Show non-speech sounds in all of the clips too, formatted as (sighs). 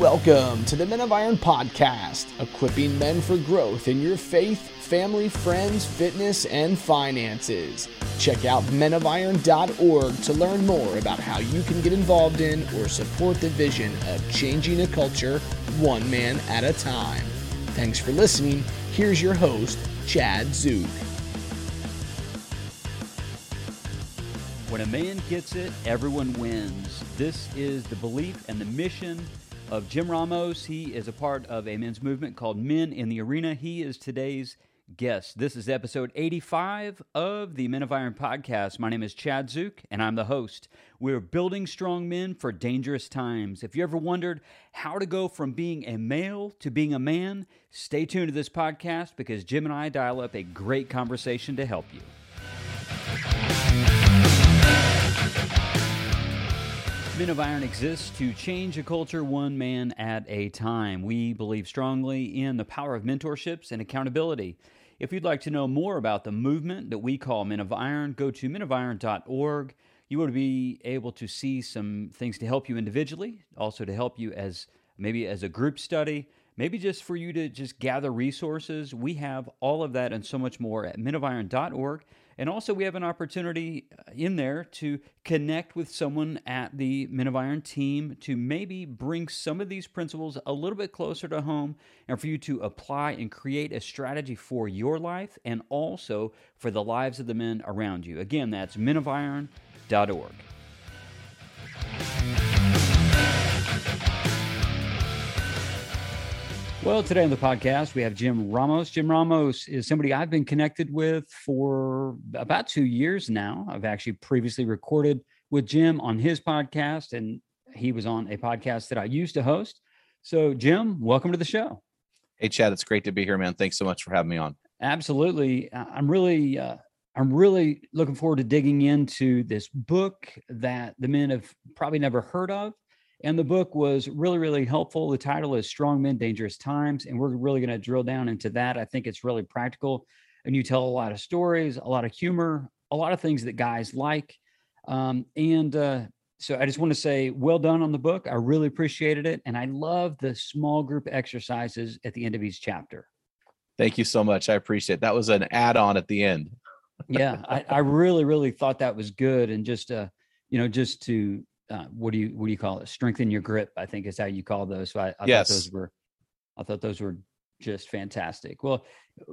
Welcome to the Men of Iron podcast, equipping men for growth in your faith, family, friends, fitness, and finances. Check out menofiron.org to learn more about how you can get involved in or support the vision of changing a culture one man at a time. Thanks for listening. Here's your host, Chad Zook. When a man gets it, everyone wins. This is the belief and the mission of Jim Ramos. He is a part of a men's movement called Men in the Arena. He is today's guest. This is episode 85 of the Men of Iron podcast. My name is Chad Zook, and I'm the host. We're building strong men for dangerous times. If you ever wondered how to go from being a male to being a man, stay tuned to this podcast because Jim and I dial up a great conversation to help you. Men of Iron exists to change a culture one man at a time. We believe strongly in the power of mentorships and accountability. If you'd like to know more about the movement that we call Men of Iron, go to menofiron.org. You will be able to see some things to help you individually, also to help you as maybe as a group study, maybe just for you to just gather resources. We have all of that and so much more at menofiron.org. And also, we have an opportunity uh, in there to connect with someone at the Men of Iron team to maybe bring some of these principles a little bit closer to home and for you to apply and create a strategy for your life and also for the lives of the men around you. Again, that's menofiron.org. Well, today on the podcast, we have Jim Ramos. Jim Ramos is somebody I've been connected with for about two years now. I've actually previously recorded with Jim on his podcast, and he was on a podcast that I used to host. So, Jim, welcome to the show. Hey, Chad, it's great to be here, man. Thanks so much for having me on. Absolutely. I'm really, uh, I'm really looking forward to digging into this book that the men have probably never heard of and the book was really, really helpful. The title is Strong Men, Dangerous Times. And we're really going to drill down into that. I think it's really practical. And you tell a lot of stories, a lot of humor, a lot of things that guys like. Um, and uh, so I just want to say, well done on the book. I really appreciated it. And I love the small group exercises at the end of each chapter. Thank you so much. I appreciate it. That was an add on at the end. yeah, I, I really, really thought that was good. And just, uh, you know, just to uh, what do you what do you call it? Strengthen your grip. I think is how you call those. So I, I yes. thought those were, I thought those were just fantastic. Well,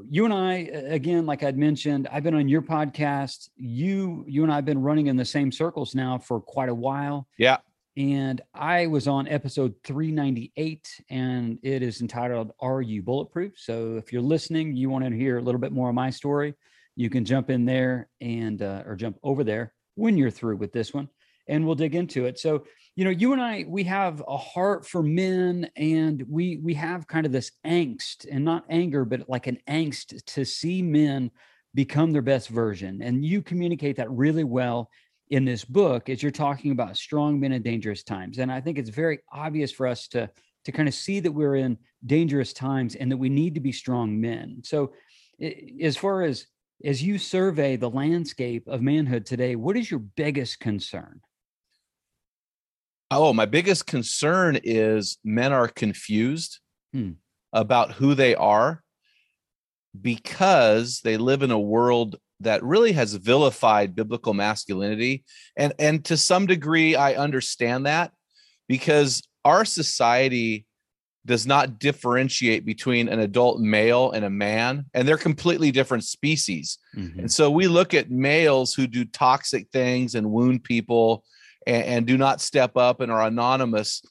you and I, again, like I'd mentioned, I've been on your podcast. You, you and I have been running in the same circles now for quite a while. Yeah. And I was on episode 398, and it is entitled "Are You Bulletproof?" So if you're listening, you want to hear a little bit more of my story, you can jump in there and uh, or jump over there when you're through with this one and we'll dig into it. So, you know, you and I, we have a heart for men and we we have kind of this angst and not anger, but like an angst to see men become their best version. And you communicate that really well in this book as you're talking about strong men in dangerous times. And I think it's very obvious for us to to kind of see that we're in dangerous times and that we need to be strong men. So as far as as you survey the landscape of manhood today, what is your biggest concern? Oh, my biggest concern is men are confused hmm. about who they are because they live in a world that really has vilified biblical masculinity and and to some degree I understand that because our society does not differentiate between an adult male and a man and they're completely different species. Mm-hmm. And so we look at males who do toxic things and wound people and, and do not step up and are anonymous.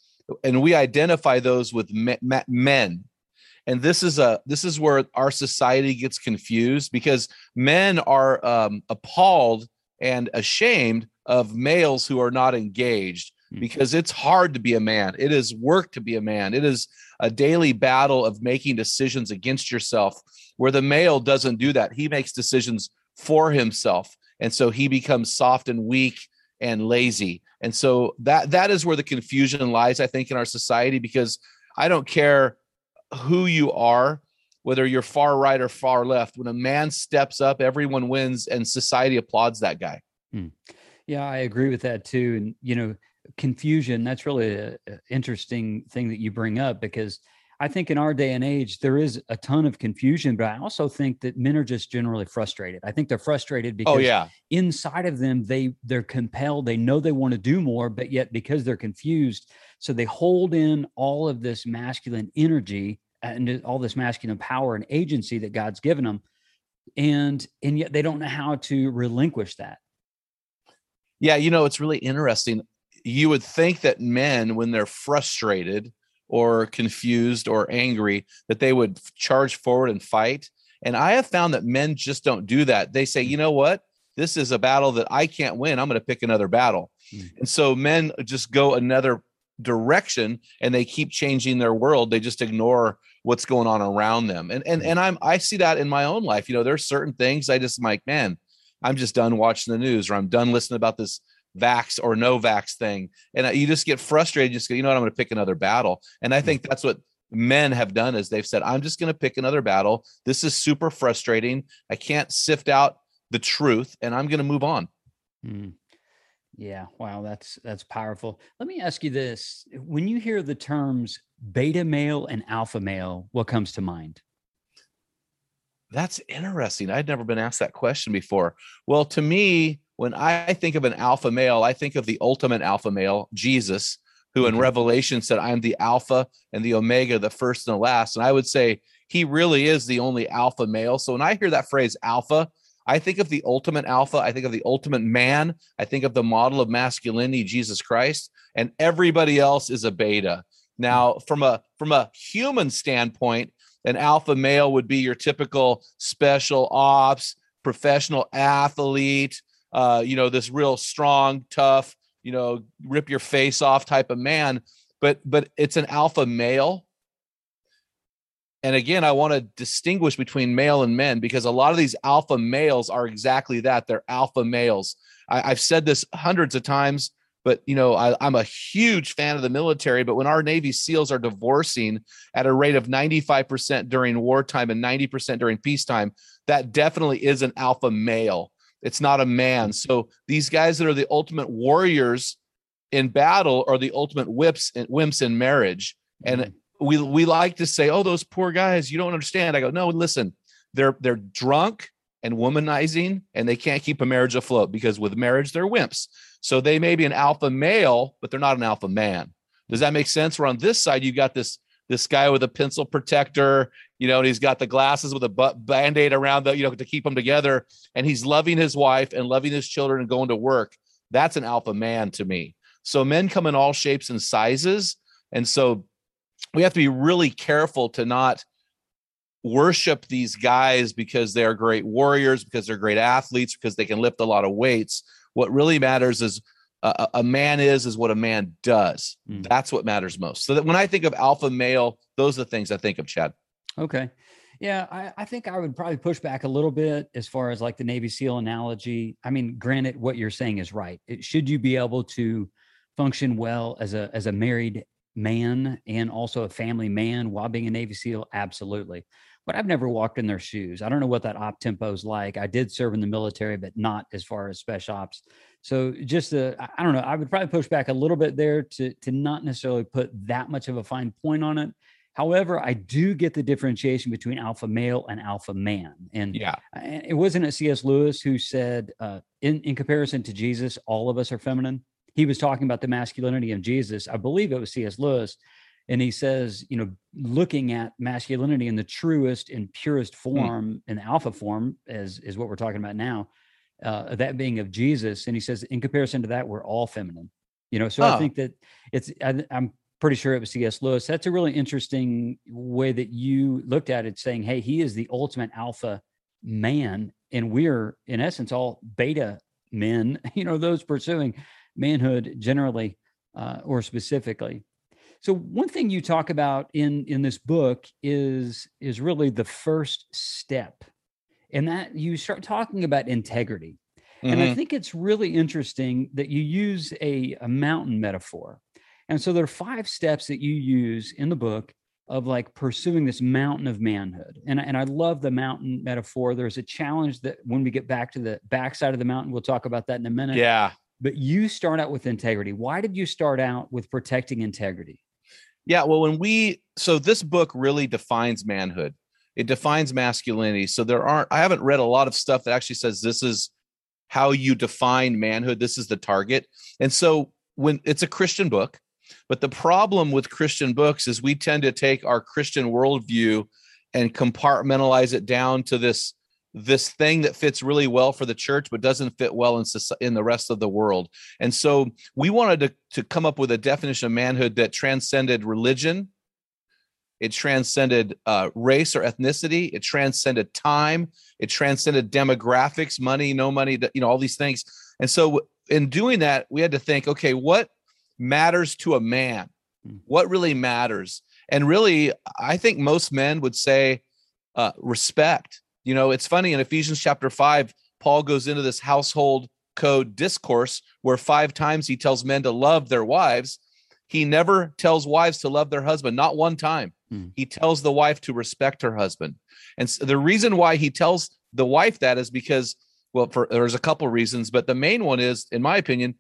And we identify those with men. And this is a this is where our society gets confused because men are um, appalled and ashamed of males who are not engaged hmm. because it's hard to be a man. It is work to be a man. It is a daily battle of making decisions against yourself where the male doesn't do that. He makes decisions for himself. And so he becomes soft and weak and lazy. And so that that is where the confusion lies, I think, in our society, because I don't care who you are, whether you're far right or far left. When a man steps up, everyone wins, and society applauds that guy. Hmm. Yeah, I agree with that too. And you know, confusion. That's really an interesting thing that you bring up because I think in our day and age, there is a ton of confusion, but I also think that men are just generally frustrated. I think they're frustrated Oh because yeah. inside of them, they they're compelled, they know they want to do more, but yet because they're confused, so they hold in all of this masculine energy uh, and all this masculine power and agency that God's given them. And and yet they don't know how to relinquish that. Yeah, you know, it's really interesting. You would think that men, when they're frustrated or confused or angry, that they would charge forward and fight. And I have found that men just don't do that. They say, you know what? This is a battle that I can't win. I'm going to pick another battle. Mm. And so men just go another direction and they keep changing their world. They just ignore what's going on around them. And and and I'm I see that in my own life. You know, there's certain things I just am like, man, I'm just done watching the news or I'm done listening about this vax or no vax thing. And you just get frustrated, just go, you know what, I'm going to pick another battle. And I think that's what men have done is they've said, I'm just going to pick another battle. This is super frustrating. I can't sift out the truth and I'm going to move on. Mm. Yeah, wow, that's that's powerful. Let me ask you this: when you hear the terms beta male and alpha male, what comes to mind? That's interesting. I'd never been asked that question before. Well, to me, when I think of an alpha male, I think of the ultimate alpha male, Jesus, who in Mhm. Revelation said, I'm the alpha and the omega, the first and the last. And I would say he really is the only alpha male. So when I hear that phrase alpha, I think of the ultimate alpha. I think of the ultimate man. I think of the model of masculinity, Jesus Christ, and everybody else is a beta. Now, from a from a human standpoint, an alpha male would be your typical special ops, professional athlete, uh, you know, this real strong, tough, you know, rip your face off type of man. But but it's an alpha male. And again, I want to distinguish between male and men because a lot of these alpha males are exactly that. They're alpha males. I, I've said this hundreds of times, but you know, I, I'm a huge fan of the military. But when our Navy SEALs are divorcing at a rate of 95% during wartime and 90% during peacetime, that definitely is an alpha male. It's not a man. So these guys that are the ultimate warriors in battle are the ultimate whips and wimps in marriage. And Mhm. we we like to say, "Oh, those poor guys, you don't understand." I go, "No, listen. They're they're drunk and womanizing and they can't keep a marriage afloat because with marriage they're wimps. So they may be an alpha male, but they're not an alpha man. Does that make sense? Where on this side you got this this guy with a pencil protector, you know, and he's got the glasses with a band-aid around the, you know, to keep them together, and he's loving his wife and loving his children and going to work. That's an alpha man to me. So men come in all shapes and sizes. And so we have to be really careful to not worship these guys because they're great warriors, because they're great athletes, because they can lift a lot of weights. What really matters is a, a man is is what a man does. Mm. That's what matters most. So that when I think of alpha male, those are the things I think of, Chad. Okay. Yeah, I, I think I would probably push back a little bit as far as like the Navy SEAL analogy. I mean, granted, what you're saying is right. It, should you be able to function well as a as a married man and also a family man while being a Navy SEAL? Absolutely. But I've never walked in their shoes. I don't know what that op tempo is like. I did serve in the military, but not as far as special ops. So just uh, I- don't know. I would probably push back a little bit there to to not necessarily put that much of a fine point on it. However, I do get the differentiation between alpha male and alpha man. And Yeah. it wasn't it C.S. Lewis who said, uh, in, in comparison to Jesus, all of us are feminine. He was talking about the masculinity of Jesus. I believe it was C.S. Lewis. And he says, you know, looking at masculinity in the truest and purest form, in the alpha form, as is what we're talking about now, uh, that being of Jesus. And he says, in comparison to that, we're all feminine. You know, so I Oh. think that it's, I, I'm pretty sure it was C.S. Lewis. That's a really interesting way that you looked at it, saying, "Hey, he is the ultimate alpha man, and we're in essence all beta men. (laughs) You know, those pursuing manhood generally uh, or specifically." So one thing you talk about in in this book is is really the first step, and that you start talking about integrity. And I Mhm. think it's really interesting that you use a, a mountain metaphor. And so there are five steps that you use in the book of like pursuing this mountain of manhood. And, and I love the mountain metaphor. There's a challenge that when we get back to the backside of the mountain, we'll talk about that in a minute. yeah. but you start out with integrity. Why did you start out with protecting integrity? Yeah, well, when we so this book really defines manhood. It defines masculinity. So there aren't I haven't read a lot of stuff that actually says this is how you define manhood. This is the target. And so when it's a Christian book, but the problem with Christian books is we tend to take our Christian worldview and compartmentalize it down to this this thing that fits really well for the church but doesn't fit well in in the rest of the world and so we wanted to, to come up with a definition of manhood that transcended religion it transcended uh, race or ethnicity it transcended time it transcended demographics money no money you know all these things and so in doing that we had to think okay what matters to a man hmm. what really matters and really i think most men would say uh, respect you know, it's funny in Ephesians chapter 5, Paul goes into this household code discourse where five times he tells men to love their wives. He never tells wives to love their husband, not one time. Hmm. He tells the wife to respect her husband. And so the reason why he tells the wife that is because, well, for there's a couple reasons, but the main one is, in my opinion,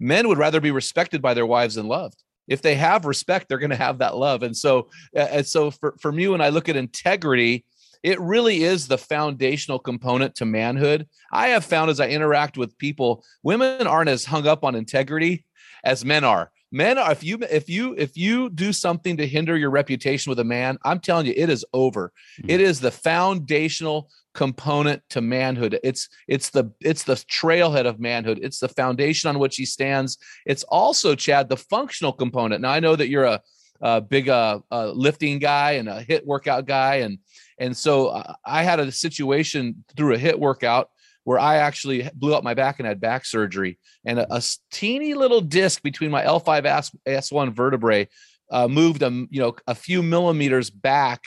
men would rather be respected by their wives than loved. If they have respect, they're going to have that love. And so, and so for, for me, when I look at integrity, it really is the foundational component to manhood. I have found as I interact with people, women aren't as hung up on integrity as men are. Men are if you if you if you do something to hinder your reputation with a man, I'm telling you, it is over. Mm-hmm. It is the foundational component to manhood. It's it's the it's the trailhead of manhood. It's the foundation on which he stands. It's also Chad the functional component. Now I know that you're a, a big uh, uh, lifting guy and a HIIT workout guy, and and so uh, I had a situation through a HIIT workout where I actually blew up my back and had back surgery, and a, a teeny little disc between my L5 S1 vertebrae uh, moved a you know a few millimeters back,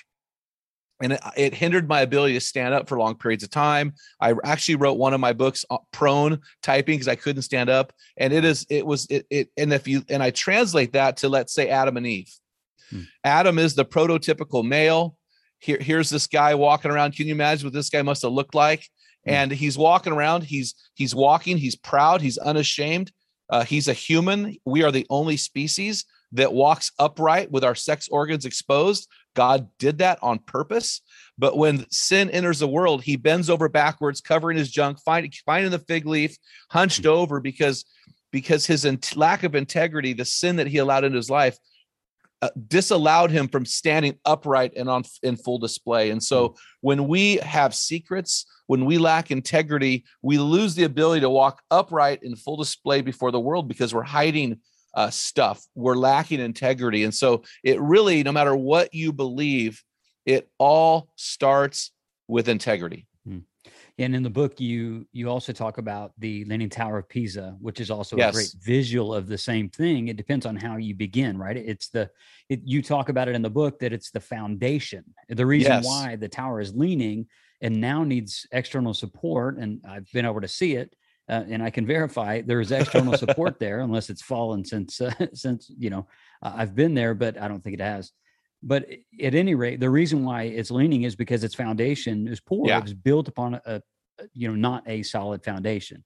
and it, it, hindered my ability to stand up for long periods of time. I actually wrote one of my books uh, prone typing because I couldn't stand up, and it is it was it, it and if you and I translate that to let's say Adam and Eve. Hmm. Adam is the prototypical male here, here's this guy walking around. Can you imagine what this guy must have looked like? Hmm. And he's walking around. He's he's walking. He's proud. He's unashamed. Uh, he's a human. We are the only species that walks upright with our sex organs exposed. God did that on purpose. But when sin enters the world, he bends over backwards, covering his junk, find, finding the fig leaf, hunched hmm. over because because his in- lack of integrity, the sin that he allowed into his life, uh, disallowed him from standing upright and on in full display. And so hmm. when we have secrets, when we lack integrity, we lose the ability to walk upright in full display before the world because we're hiding uh, stuff. We're lacking integrity. And so it really, no matter what you believe, it all starts with integrity. And in the book, you you also talk about the Leaning Tower of Pisa, which is also yes. a great visual of the same thing. It depends on how you begin, right? It's the it, you talk about it in the book that it's the foundation, the reason yes. why the tower is leaning and now needs external support. And I've been able to see it, uh, and I can verify there is external support (laughs) there, unless it's fallen since uh, (laughs) since you know uh, I've been there, but I don't think it has. But at any rate, the reason why it's leaning is because its foundation is poor. Yeah. It was built upon a, a, you know not a solid foundation.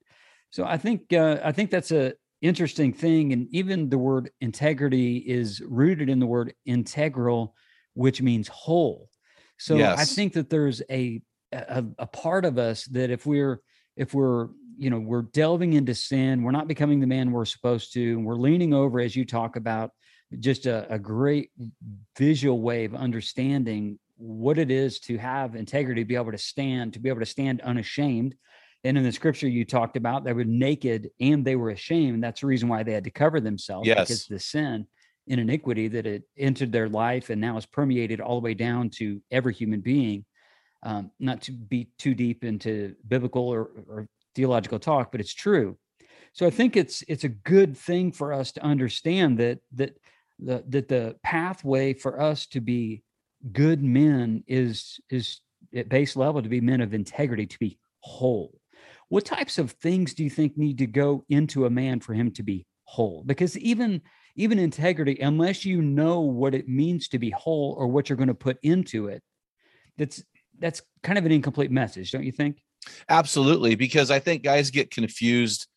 So I think uh, I think that's a interesting thing, and even the word integrity is rooted in the word integral, which means whole. So yes. I think that there's a, a a part of us that if we're if we're you know we're delving into sin, we're not becoming the man we're supposed to, and we're leaning over as you talk about just a, a great visual way of understanding what it is to have integrity, to be able to stand, to be able to stand unashamed. And in the scripture you talked about, they were naked and they were ashamed. That's the reason why they had to cover themselves yes. because the sin and iniquity that had entered their life and now is permeated all the way down to every human being. Um, not to be too deep into biblical or, or theological talk, but it's true. So I think it's it's a good thing for us to understand that that the that the pathway for us to be good men is is at base level to be men of integrity to be whole. What types of things do you think need to go into a man for him to be whole? Because even even integrity unless you know what it means to be whole or what you're going to put into it that's that's kind of an incomplete message don't you think? Absolutely because i think guys get confused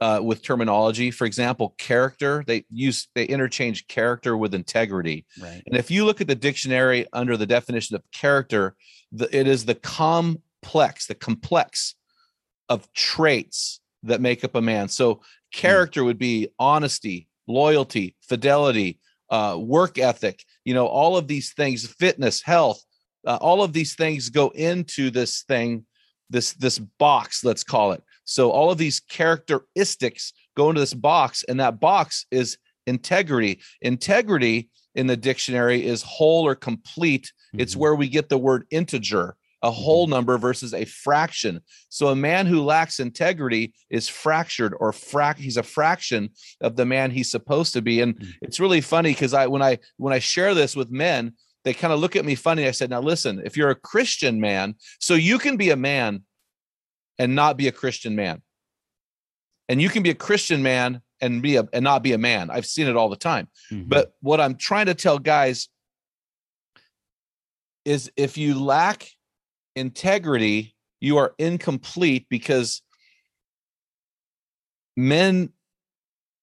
uh, with terminology. For example, character, they use they interchange character with integrity. Right. And if you look at the dictionary under the definition of character, the, it is the complex, the complex of traits that make up a man. So character would be honesty, loyalty, fidelity, uh, work ethic. You know, all of these things, fitness, health, uh, all of these things go into this thing, this this box, let's call it. So all of these characteristics go into this box, and that box is integrity. Integrity in the dictionary is whole or complete. It's Mhm. where we get the word integer, a whole number versus a fraction. So a man who lacks integrity is fractured or frac he's a fraction of the man he's supposed to be. And Mhm. it's really funny because I when I when I share this with men, they kind of look at me funny. I said, now listen, if you're a Christian man, so you can be a man and not be a Christian man. And you can be a Christian man and be a and not be a man. I've seen it all the time. Mhm. But what I'm trying to tell guys is if you lack integrity, you are incomplete because men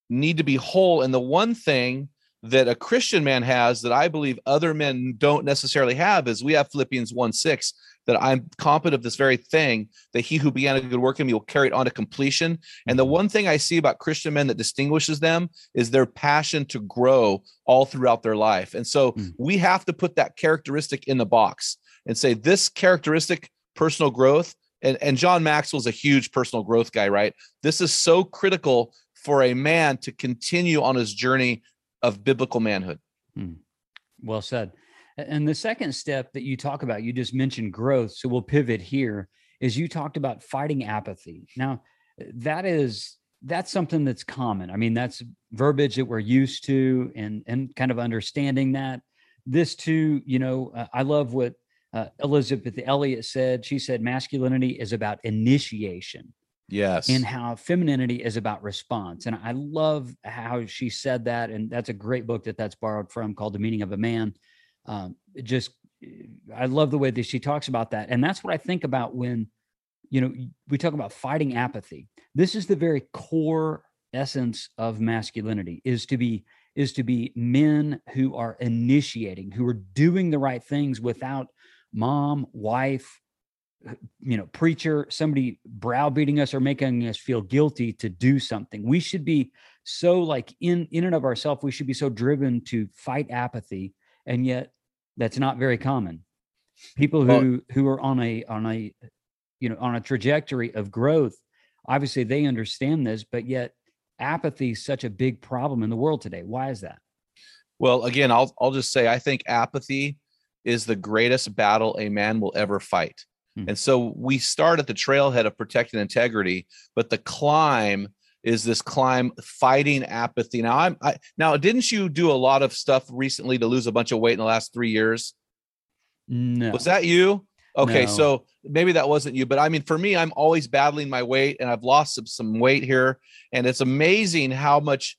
need to be whole. And the one thing that a Christian man has that I believe other men don't necessarily have is we have Philippians 1 6 that I'm confident of this very thing that he who began a good work in me will carry it on to completion. And the one thing I see about Christian men that distinguishes them is their passion to grow all throughout their life. And so Mm. we have to put that characteristic in the box and say this characteristic, personal growth. And, and John Maxwell's a huge personal growth guy, right? This is so critical for a man to continue on his journey of biblical manhood. Well said. And the second step that you talk about, you just mentioned growth. So we'll pivot here, is you talked about fighting apathy. Now, that is that's something that's common. I mean, that's verbiage that we're used to and and kind of understanding that. This too, you know, uh, I love what uh, Elisabeth Elliot said. She said masculinity is about initiation Yes. and how femininity is about response. And I love how she said that. And that's a great book that that's borrowed from called The Meaning of a Man. Um, just, I love the way that she talks about that. And that's what I think about when, you know, we talk about fighting apathy. This is the very core essence of masculinity is to be is to be men who are initiating who are doing the right things without mom wife you know preacher somebody browbeating us or making us feel guilty to do something we should be so like in in and of ourselves we should be so driven to fight apathy and yet that's not very common people who who are on a on a you know on a trajectory of growth obviously they understand this but yet apathy is such a big problem in the world today why is that Well, again, I'll I'll just say I think apathy is the greatest battle a man will ever fight. Hmm. And so we start at the trailhead of protecting integrity, but the climb is this climb fighting apathy. Now I'm I, now didn't you do a lot of stuff recently to lose a bunch of weight in the last 3 years? no Was that you? Okay, No. so maybe that wasn't you, but I mean, for me, I'm always battling my weight, and I've lost some, some weight here, and it's amazing how much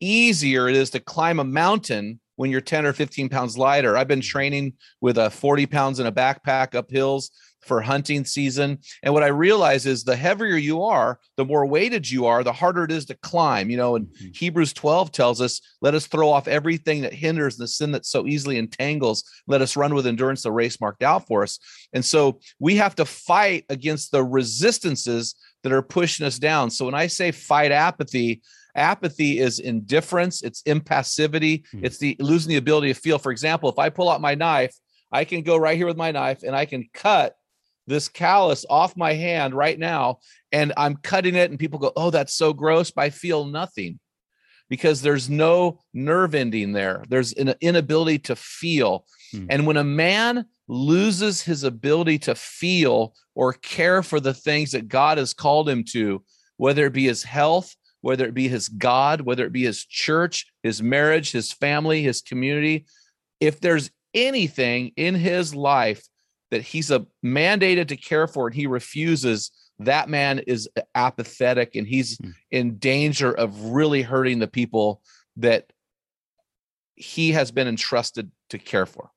easier it is to climb a mountain when you're 10 or 15 pounds lighter. I've been mm. training with a 40 pounds in a backpack up hills for hunting season, and what I realize is the heavier you are, the more weighted you are, the harder it is to climb. You know, and Mhm. Hebrews 12 tells us, let us throw off everything that hinders the sin that so easily entangles. Let us run with endurance the race marked out for us. And so we have to fight against the resistances that are pushing us down. So when I say fight apathy, apathy is indifference, it's impassivity, Hmm. it's the losing the ability to feel. For example, if I pull out my knife, I can go right here with my knife and I can cut this callus off my hand right now and I'm cutting it and people go, "Oh, that's so gross," but I feel nothing because there's no nerve ending there. There's an inability to feel. Hmm. And when a man loses his ability to feel or care for the things that God has called him to, whether it be his health, whether it be his God, whether it be his church, his marriage, his family, his community, if there's anything in his life that he's a mandated to care for and he refuses, that man is apathetic and he's Hmm. in danger of really hurting the people that he has been entrusted to care for.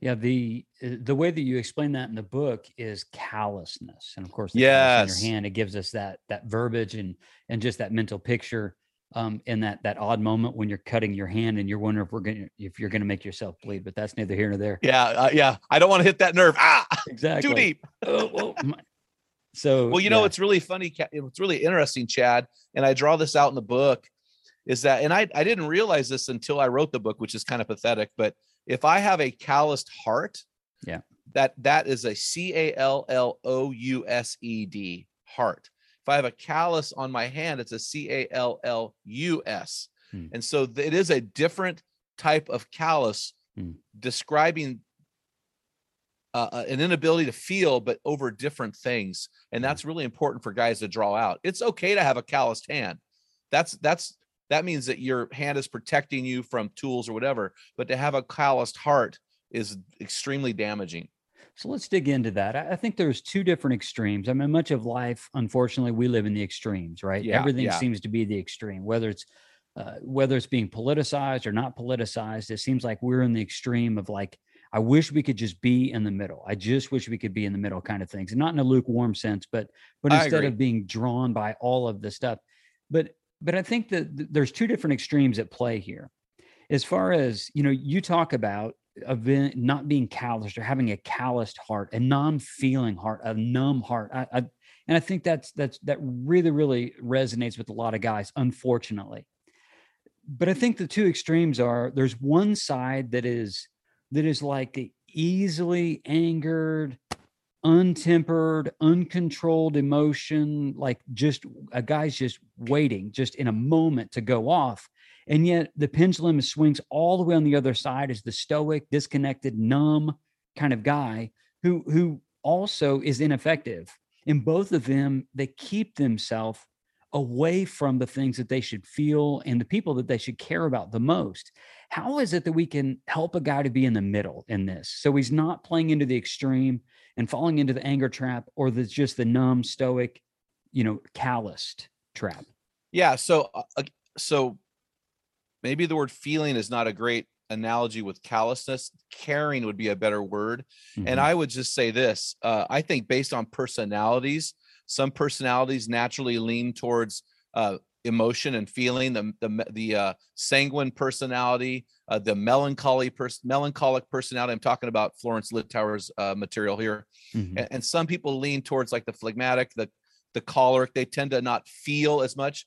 Yeah, the uh, the way that you explain that in the book is callousness, and of course, yes, in your hand it gives us that that verbiage and and just that mental picture um, in that that odd moment when you're cutting your hand and you're wondering if we're going if you're going to make yourself bleed, but that's neither here nor there. Yeah, uh, yeah, I don't want to hit that nerve. Ah, exactly, too deep. oh, oh, (laughs) so, well, you know, it's really funny. It's really interesting, Chad, and I draw this out in the book. Is that, and I I didn't realize this until I wrote the book, which is kind of pathetic, but if I have a calloused heart, yeah, that that is a C A L L O U S E D heart. If I have a callus on my hand, it's a C A L L U S. Hmm. And so it is a different type of callus hmm. describing uh, uh, an inability to feel, but over different things. And hmm. that's really important for guys to draw out. It's okay to have a calloused hand. That's that's that means that your hand is protecting you from tools or whatever. But to have a calloused heart is extremely damaging. So let's dig into that. I think there's two different extremes. I mean, much of life, unfortunately, we live in the extremes, right? Yeah, Everything yeah. seems to be the extreme, whether it's uh, whether it's being politicized or not politicized. It seems like we're in the extreme of like, I wish we could just be in the middle. I just wish we could be in the middle, kind of things, and not in a lukewarm sense, but but instead of being drawn by all of the stuff. But but I think that there's two different extremes at play here. As far as you know, you talk about of not being calloused or having a calloused heart, a non-feeling heart, a numb heart. I, I, and I think that's that's that really really resonates with a lot of guys, unfortunately. But I think the two extremes are there's one side that is that is like the easily angered, untempered, uncontrolled emotion, like just a guy's just waiting, just in a moment to go off. And yet the pendulum swings all the way on the other side as the stoic, disconnected, numb kind of guy who who also is ineffective. In both of them, they keep themselves away from the things that they should feel and the people that they should care about the most. How is it that we can help a guy to be in the middle in this? So he's not playing into the extreme and falling into the anger trap or the just the numb, stoic, you know, calloused trap. Yeah. So, uh, so maybe the word feeling is not a great analogy with callousness. Caring would be a better word. Mm-hmm. And I would just say this uh, I think based on personalities, some personalities naturally lean towards uh, emotion and feeling the the the uh, sanguine personality uh, the melancholy person melancholic personality i'm talking about florence littauer's uh, material here mm-hmm. and, and, some people lean towards like the phlegmatic the the choleric they tend to not feel as much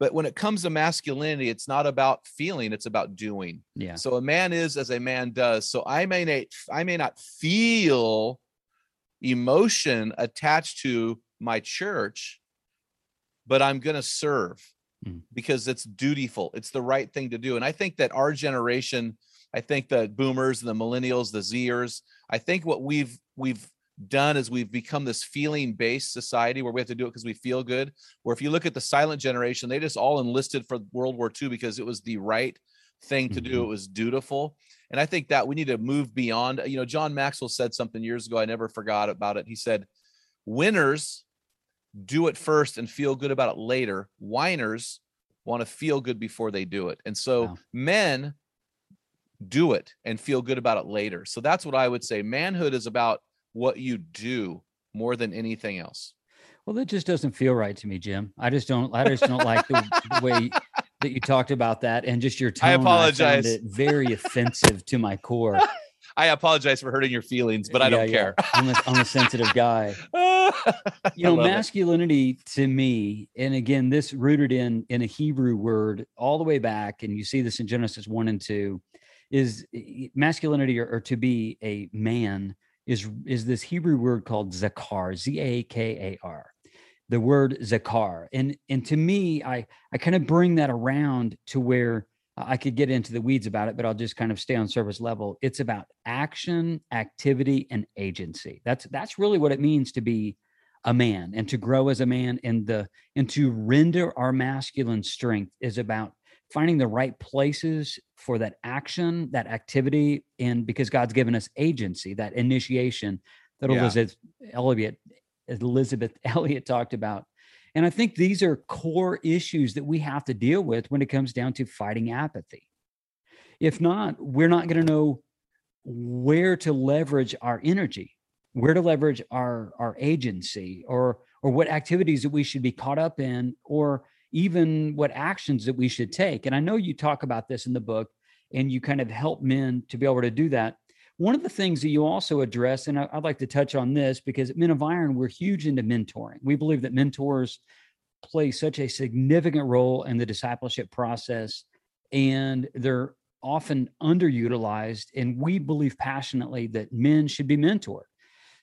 but when it comes to masculinity it's not about feeling it's about doing yeah so a man is as a man does so i may not i may not feel emotion attached to my church but I'm going to serve mm. because it's dutiful. It's the right thing to do. And I think that our generation, I think the boomers and the millennials, the Zers, I think what we've we've done is we've become this feeling based society where we have to do it because we feel good. Where if you look at the silent generation, they just all enlisted for World War II because it was the right thing to mm-hmm. do. It was dutiful. And I think that we need to move beyond. You know, John Maxwell said something years ago. I never forgot about it. He said, winners do it first and feel good about it later. Whiners want to feel good before they do it. And so wow. men do it and feel good about it later. So that's what I would say. Manhood is about what you do more than anything else. Well, that just doesn't feel right to me, Jim. I just don't. I just don't like the, the, way that you talked about that, and just your (laughs) tone. I apologize. I very offensive to my core. (laughs) I apologize for hurting your feelings, but I don't care. I'm, a, I'm, a sensitive guy. (laughs) you know, masculinity it. to me, and again, this rooted in in a Hebrew word all the way back, and you see this in Genesis one and two, is eh, masculinity or, or to be a man is is this Hebrew word called zakar, z a k a r the word zakar and and to me i i kind of bring that around to where I could get into the weeds about it, but I'll just kind of stay on surface level. It's about action, activity, and agency. That's that's really what it means to be a man and to grow as a man and the and to render our masculine strength is about finding the right places for that action, that activity, and because God's given us agency, that initiation that yeah. Elisabeth Elliot Elisabeth (laughs) Elliot talked about and I think these are core issues that we have to deal with when it comes down to fighting apathy. If not, we're not going to know where to leverage our energy, where to leverage our our agency, or or what activities that we should be caught up in, or even what actions that we should take. And I know you talk about this in the book, and you kind of help men to be able to do that. One of the things that you also address, and I'd like to touch on this because at Men of Iron, we're huge into mentoring. We believe that mentors play such a significant role in the discipleship process, and they're often underutilized. And we believe passionately that men should be mentored.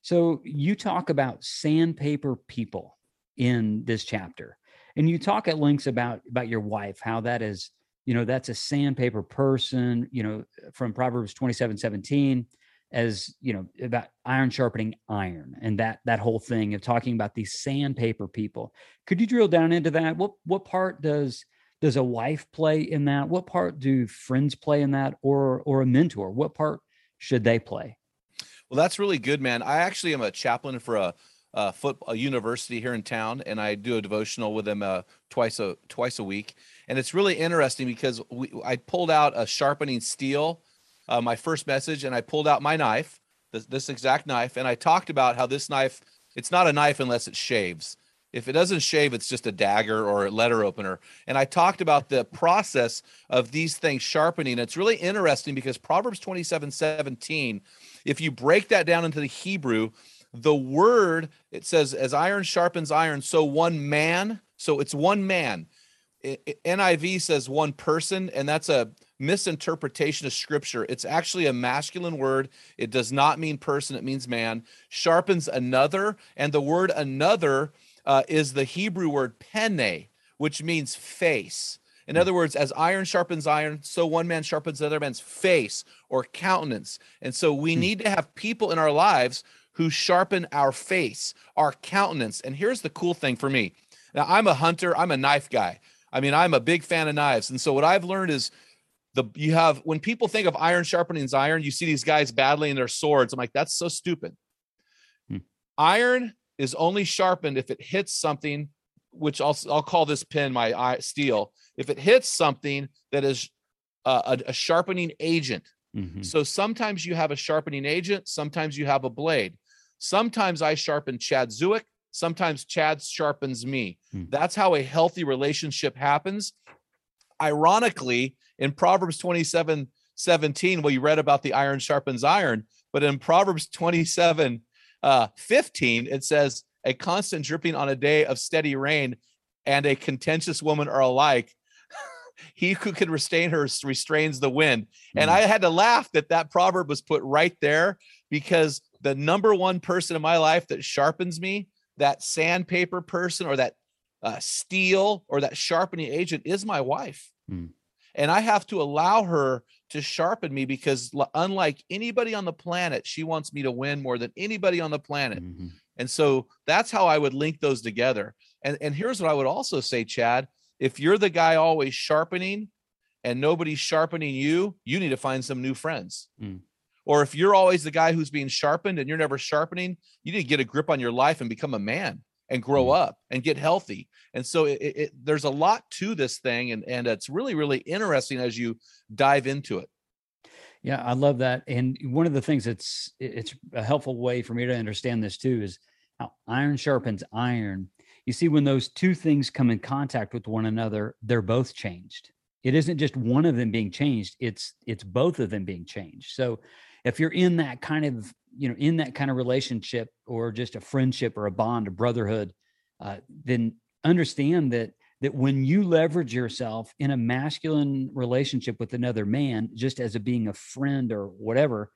So you talk about sandpaper people in this chapter, and you talk at lengths about about your wife, how that is, you know, that's a sandpaper person, you know, from Proverbs 27, 17 as you know about iron sharpening iron and that that whole thing of talking about these sandpaper people. Could you drill down into that? What what part does does a wife play in that? What part do friends play in that or or a mentor? What part should they play? Well that's really good man. I actually am a chaplain for a a foot a university here in town and i do a devotional with them uh, twice a twice a week and it's really interesting because we, i pulled out a sharpening steel uh, my first message and I pulled out my knife, this, this exact knife, and I talked about how this knife, it's not a knife unless it shaves. If it doesn't shave, it's just a dagger or a letter opener. And I talked about the process of these things sharpening. It's really interesting because Proverbs 27 17, if you break that down into the Hebrew, the word, it says, as iron sharpens iron, so one man, so it's one man. NIV says one person, and that's a misinterpretation of scripture. It's actually a masculine word. It does not mean person, it means man. Sharpens another, and the word another uh, is the Hebrew word pene, which means face. In hmm. other words, as iron sharpens iron, so one man sharpens another man's face or countenance. And so we hmm. need to have people in our lives who sharpen our face, our countenance. And here's the cool thing for me. Now, I'm a hunter, I'm a knife guy. I mean, I'm a big fan of knives. And so what I've learned is the you have when people think of iron sharpening iron, you see these guys battling their swords. I'm like, that's so stupid. Hmm. Iron is only sharpened if it hits something, which I'll I'll call this pin my steel. If it hits something that is a, a, sharpening agent. Mm-hmm. So sometimes you have a sharpening agent, sometimes you have a blade. Sometimes I sharpen Chad Zook, sometimes Chad sharpens me. Hmm. That's how a healthy relationship happens. Ironically, in Proverbs 27 17, well, you read about the iron sharpens iron, but in Proverbs 27 uh, 15, it says, A constant dripping on a day of steady rain and a contentious woman are alike. (laughs) he who can restrain her restrains the wind. Mm. And I had to laugh that that proverb was put right there because the number one person in my life that sharpens me, that sandpaper person or that uh, steel or that sharpening agent is my wife. Mm and I have to allow her to sharpen me because unlike anybody on the planet, she wants me to win more than anybody on the planet. Mm-hmm. And so that's how I would link those together. And and here's what I would also say, Chad, if you're the guy always sharpening and nobody's sharpening you, you need to find some new friends. Mm. Or if you're always the guy who's being sharpened and you're never sharpening, you need to get a grip on your life and become a man and grow mm. up and get healthy. And so it, it, there's a lot to this thing, and and it's really really interesting as you dive into it. Yeah, I love that. And one of the things that's it's a helpful way for me to understand this too is how iron sharpens iron. You see, when those two things come in contact with one another, they're both changed. It isn't just one of them being changed; it's it's both of them being changed. So, if you're in that kind of you know in that kind of relationship or just a friendship or a bond a brotherhood uh, then understand that that when you leverage yourself in a masculine relationship with another man just as a being a friend or whatever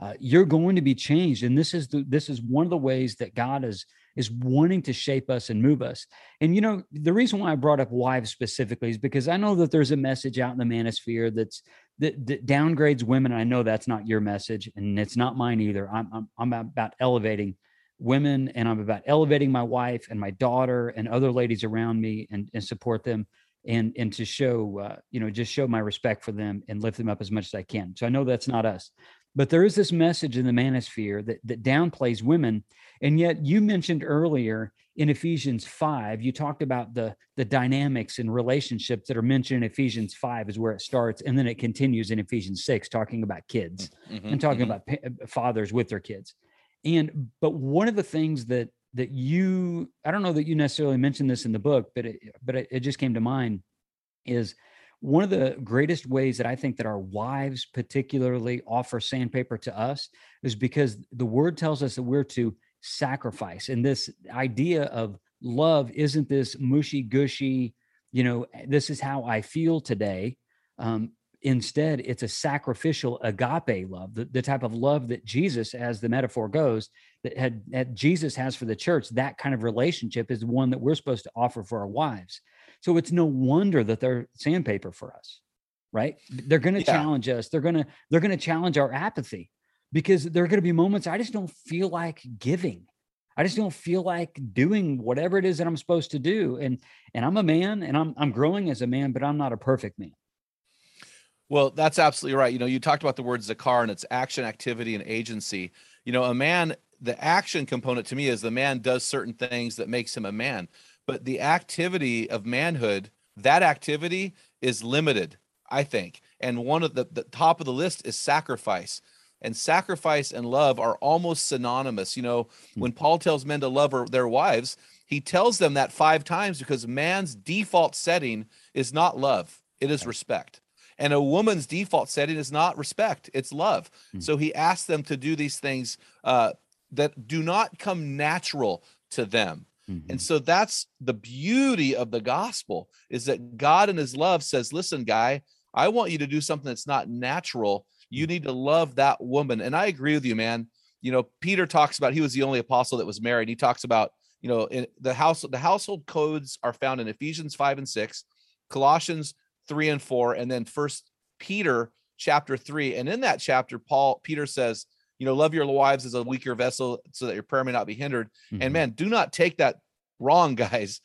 uh, you're going to be changed. And this is the this is one of the ways that god is is wanting to shape us and move us. And you know the reason why i brought up wives specifically is because i know that there's a message out in the manosphere that's that, that downgrades women. I know that's not your message, and it's not mine either. I'm, I'm I'm about elevating women, and I'm about elevating my wife and my daughter and other ladies around me, and and support them, and and to show uh, you know just show my respect for them and lift them up as much as I can. So I know that's not us, but there is this message in the manosphere that that downplays women, and yet you mentioned earlier in Ephesians 5, you talked about the the dynamics and relationships that are mentioned in Ephesians 5 is where it starts and then it continues in Ephesians 6 talking about kids Mhm, and talking mhm. about uh, fathers with their kids. And but one of the things that that you I don't know that you necessarily mentioned this in the book, but it, but it, it just came to mind is one of the greatest ways that I think that our wives particularly offer sandpaper to us is because the word tells us that we're to sacrifice. And this idea of love isn't this mushy gushy, you know, this is how I feel today. Um, instead, it's a sacrificial agape love, the, the type of love that Jesus, as the metaphor goes, that had that Jesus has for the church. That kind of relationship is one that we're supposed to offer for our wives. So it's no wonder that they're sandpaper for us, right? They're going to Yeah. challenge us. They're going to they're going to challenge our apathy because there are going to be moments I just don't feel like giving. I just don't feel like doing whatever it is that I'm supposed to do. And and I'm a man and I'm I'm growing as a man, but I'm not a perfect man. Well, that's absolutely right. You know, you talked about the word zakar and its action, activity, and agency. You know, a man, the action component to me is the man does certain things that makes him a man. But the activity of manhood, that activity is limited, I think. And one of the, the top of the list is sacrifice. And sacrifice and love are almost synonymous. You know, when Paul tells men to love their wives, he tells them that five times because man's default setting is not love, it is respect. And a woman's default setting is not respect, it's love. Mm. So he asks them to do these things uh, that do not come natural to them. Mm-hmm. And so that's the beauty of the gospel is that God in his love says, listen, guy, I want you to do something that's not natural. You need to love that woman. And I agree with you, man. You know, Peter talks about he was the only apostle that was married. He talks about, you know, in the house, the household codes are found in Ephesians 5 and 6, Colossians 3 and 4, and then first Peter chapter 3. And in that chapter, Paul Peter says, you know, love your wives as a weaker vessel so that your prayer may not be hindered. Mhm. And man, do not take that wrong, (laughs) guys.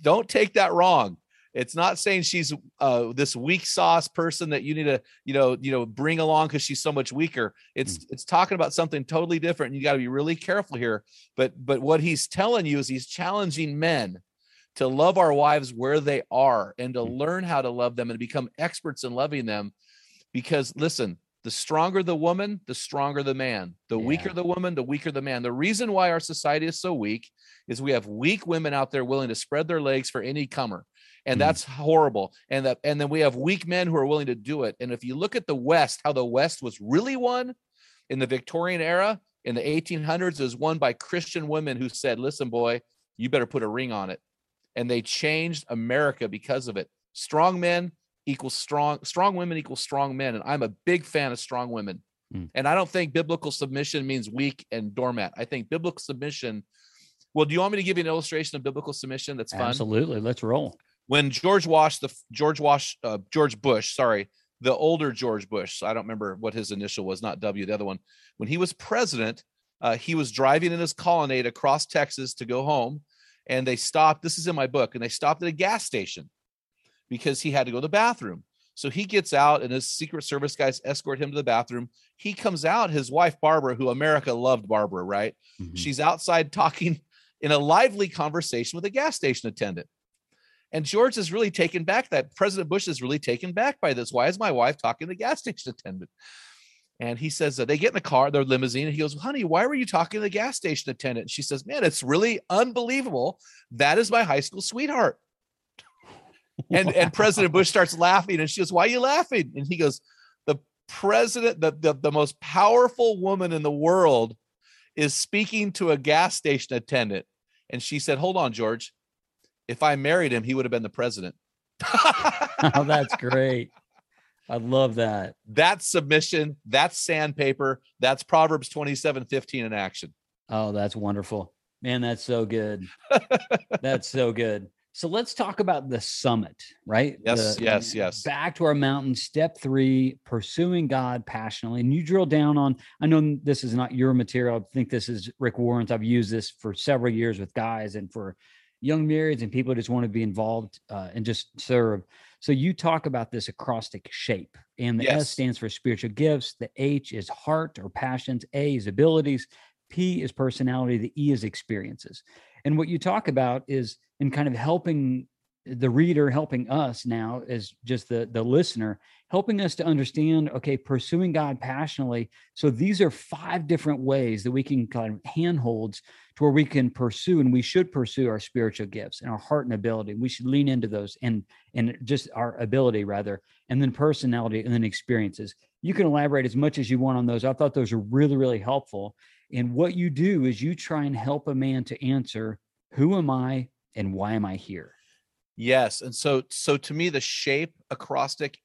Don't take that wrong. It's not saying she's uh, this weak sauce person that you need to, you know, you know, bring along because she's so much weaker. It's it's talking about something totally different. And you got to be really careful here. But but what he's telling you is he's challenging men to love our wives where they are and to Mm. learn how to love them and become experts in loving them. Because listen, the stronger the woman, the stronger the man. The weaker the woman, the weaker the man. The reason why our society is so weak is we have weak women out there willing to spread their legs for any comer. And Mm. that's horrible. And that and then we have weak men who are willing to do it. And if you look at the West, how the West was really won in the Victorian era, in the 1800s, it was won by Christian women who said, "Listen, boy, you better put a ring on it." And they changed America because of it. Strong men equals strong, strong women equals strong men. And I'm a big fan of strong women. Mm. And I don't think biblical submission means weak and doormat. I think biblical submission. Well, do you want me to give you an illustration of biblical submission that's fun? Absolutely. Let's roll. When George Wash, the George Wash, uh, George Bush, sorry, the older George Bush, I don't remember what his initial was, not W, the other one. When he was president, uh, he was driving in his colonnade across Texas to go home, and they stopped. This is in my book, and they stopped at a gas station because he had to go to the bathroom. So he gets out, and his Secret Service guys escort him to the bathroom. He comes out, his wife Barbara, who America loved Barbara, right? Mhm. She's outside (laughs) talking in a lively conversation with a gas station attendant. And George is really taken back that President Bush is really taken back by this. Why is my wife talking to the gas (laughs) station attendant? And he says that they get in the car, their limousine, and he goes, Honey, why were you talking to the gas station attendant? And she says, Man, it's really unbelievable. That is my high school sweetheart. (laughs) And and President Bush starts laughing, and she goes, Why are you laughing? And he goes, The president, the, the, the most powerful woman in the world is speaking to a gas station attendant. And she said, Hold on, George. If I married him, he would have been the president. (laughs) oh, that's great. I love that. that's submission. That's sandpaper. That's Proverbs 27 15 in action. Oh, that's wonderful. Man, that's so good. (laughs) that's so good. So let's talk about the summit, right? Yes, The- yes, yes. Back to our mountain, step three, pursuing God passionately. And you drill down on, I know this is not your material. I think this is Rick Warren's. I've used this for several years with guys and for young marrieds and people just want to be involved uh, and just serve. So you talk about this acrostic shape, and the S stands for spiritual gifts. The H is heart or passions. A is abilities. P is personality. The E is experiences. and what you talk about is in kind of helping the reader helping us now as just the the listener helping us to understand okay pursuing god passionately. So these are five different ways that we can kind of handholds to where we can pursue and we should pursue our spiritual gifts and our heart and ability. We should lean into those and and just our ability rather and then personality and then experiences. You can elaborate as much as you want on those. I thought those are really really helpful. And what you do is you try and help a man to answer who am i and why am i here Yes, and so so to me, the shape acrostic.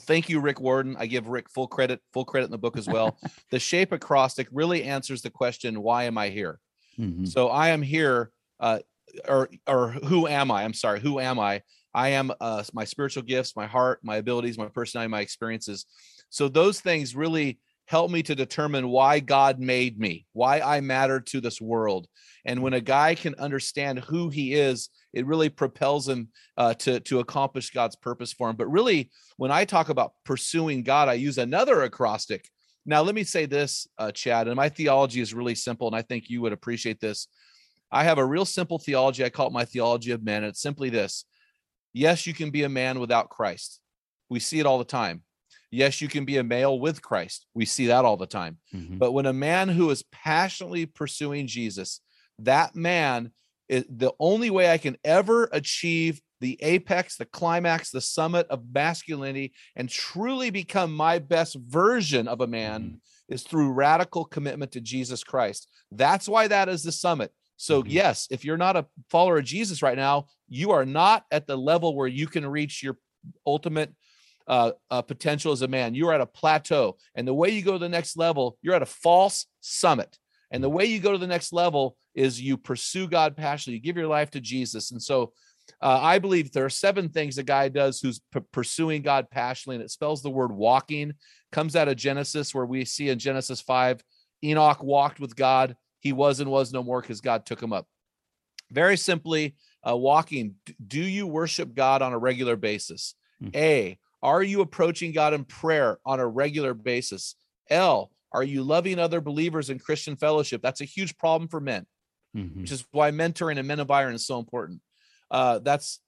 Thank you, Rick Warren. I give Rick full credit, full credit in the book as well. (laughs) the shape acrostic really answers the question, "Why am I here?" Mm-hmm. So I am here, uh, or or who am I? I'm sorry, who am I? I am uh, my spiritual gifts, my heart, my abilities, my personality, my experiences. So those things really help me to determine why God made me, why I matter to this world. And when a guy can understand who he is, it really propels him uh, to, to accomplish God's purpose for him. But really, when I talk about pursuing God, I use another acrostic. Now, let me say this, uh, Chad, and my theology is really simple, and I think you would appreciate this. I have a real simple theology. I call it my theology of men. It's simply this Yes, you can be a man without Christ. We see it all the time. Yes, you can be a male with Christ. We see that all the time. Mm-hmm. But when a man who is passionately pursuing Jesus, that man is the only way I can ever achieve the apex, the climax, the summit of masculinity and truly become my best version of a man mm-hmm. is through radical commitment to Jesus Christ. That's why that is the summit. So, mm-hmm. yes, if you're not a follower of Jesus right now, you are not at the level where you can reach your ultimate uh, uh, potential as a man. You're at a plateau. And the way you go to the next level, you're at a false summit. And the way you go to the next level is you pursue God passionately, you give your life to Jesus. And so uh, I believe there are seven things a guy does who's p- pursuing God passionately, and it spells the word walking, comes out of Genesis, where we see in Genesis 5, Enoch walked with God. He was and was no more because God took him up. Very simply, uh, walking. Do you worship God on a regular basis? Mm-hmm. A, are you approaching God in prayer on a regular basis? L, are you loving other believers in Christian fellowship? That's a huge problem for men, mm-hmm. which is why mentoring and men of iron is so important. Uh, that's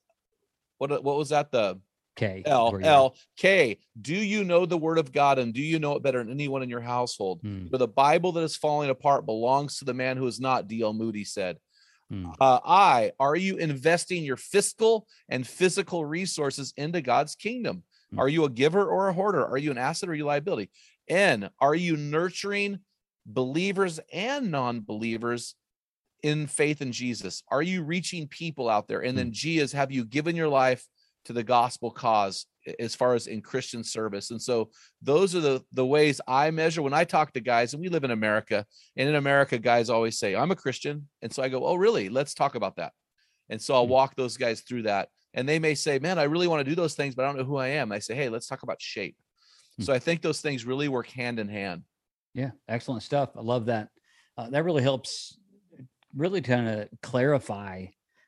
what what was that the K L L K. Do you know the word of God and do you know it better than anyone in your household? Mm. For the Bible that is falling apart belongs to the man who is not. D.L. Moody said. Mm. Uh, I are you investing your fiscal and physical resources into God's kingdom? Mm. Are you a giver or a hoarder? Are you an asset or are you liability? N, are you nurturing believers and non believers in faith in Jesus? Are you reaching people out there? And then mm. G is, have you given your life to the gospel cause as far as in Christian service? And so those are the, the ways I measure when I talk to guys, and we live in America. And in America, guys always say, I'm a Christian. And so I go, Oh, really? Let's talk about that. And so I'll mm. walk those guys through that and they may say, "Man, I really want to do those things, but I don't know who I am." I say, "Hey, let's talk about shape." Hmm. So I think those things really work hand in hand. Yeah, excellent stuff. I love that. Uh, that really helps, really kind of clarify